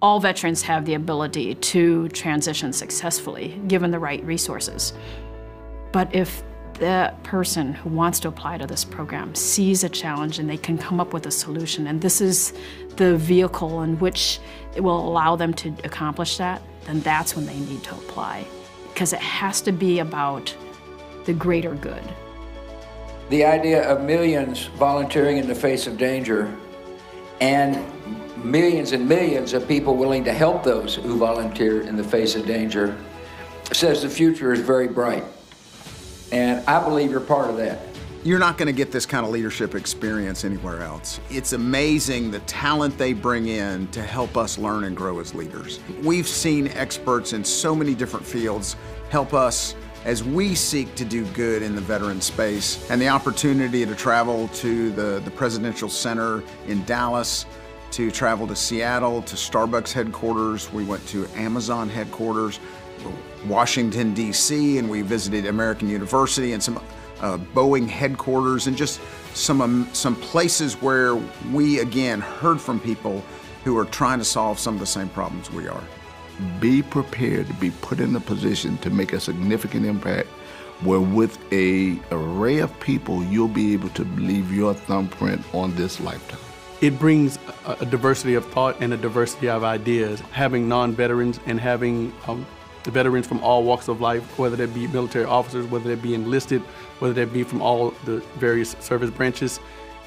all veterans have the ability to transition successfully given the right resources. But if the person who wants to apply to this program sees a challenge and they can come up with a solution, and this is the vehicle in which it will allow them to accomplish that, then that's when they need to apply. Because it has to be about the greater good. The idea of millions volunteering in the face of danger and millions and millions of people willing to help those who volunteer in the face of danger says the future is very bright. And I believe you're part of that. You're not going to get this kind of leadership experience anywhere else. It's amazing the talent they bring in to help us learn and grow as leaders. We've seen experts in so many different fields help us as we seek to do good in the veteran space. And the opportunity to travel to the, the Presidential Center in Dallas, to travel to Seattle, to Starbucks headquarters. We went to Amazon headquarters, Washington, D.C., and we visited American University and some uh, Boeing headquarters and just some, um, some places where we, again, heard from people who are trying to solve some of the same problems we are. Be prepared to be put in a position to make a significant impact where with a array of people, you'll be able to leave your thumbprint on this lifetime. It brings a, diversity of thought and a diversity of ideas. Having non-veterans and having um, veterans from all walks of life, whether they be military officers, whether they be enlisted, whether they be from all the various service branches,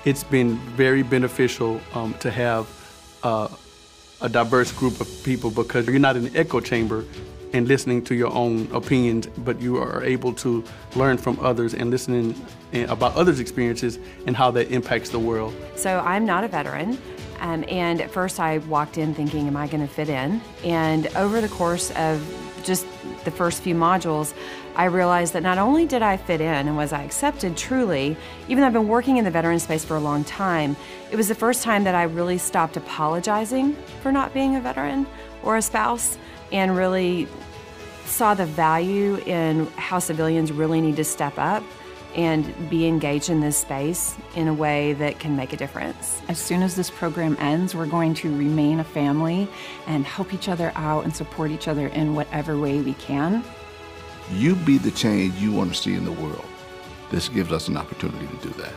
it's been very beneficial um, to have uh, a diverse group of people because you're not in an echo chamber and listening to your own opinions, but you are able to learn from others and listening about others' experiences and how that impacts the world. So I'm not a veteran. Um, and at first I walked in thinking, am I going to fit in? And over the course of just the first few modules, I realized that not only did I fit in and was I accepted truly, even though I've been working in the veteran space for a long time, it was the first time that I really stopped apologizing for not being a veteran or a spouse and really saw the value in how civilians really need to step up and be engaged in this space in a way that can make a difference. As soon as this program ends, we're going to remain a family and help each other out and support each other in whatever way we can. You be the change you want to see in the world. This gives us an opportunity to do that.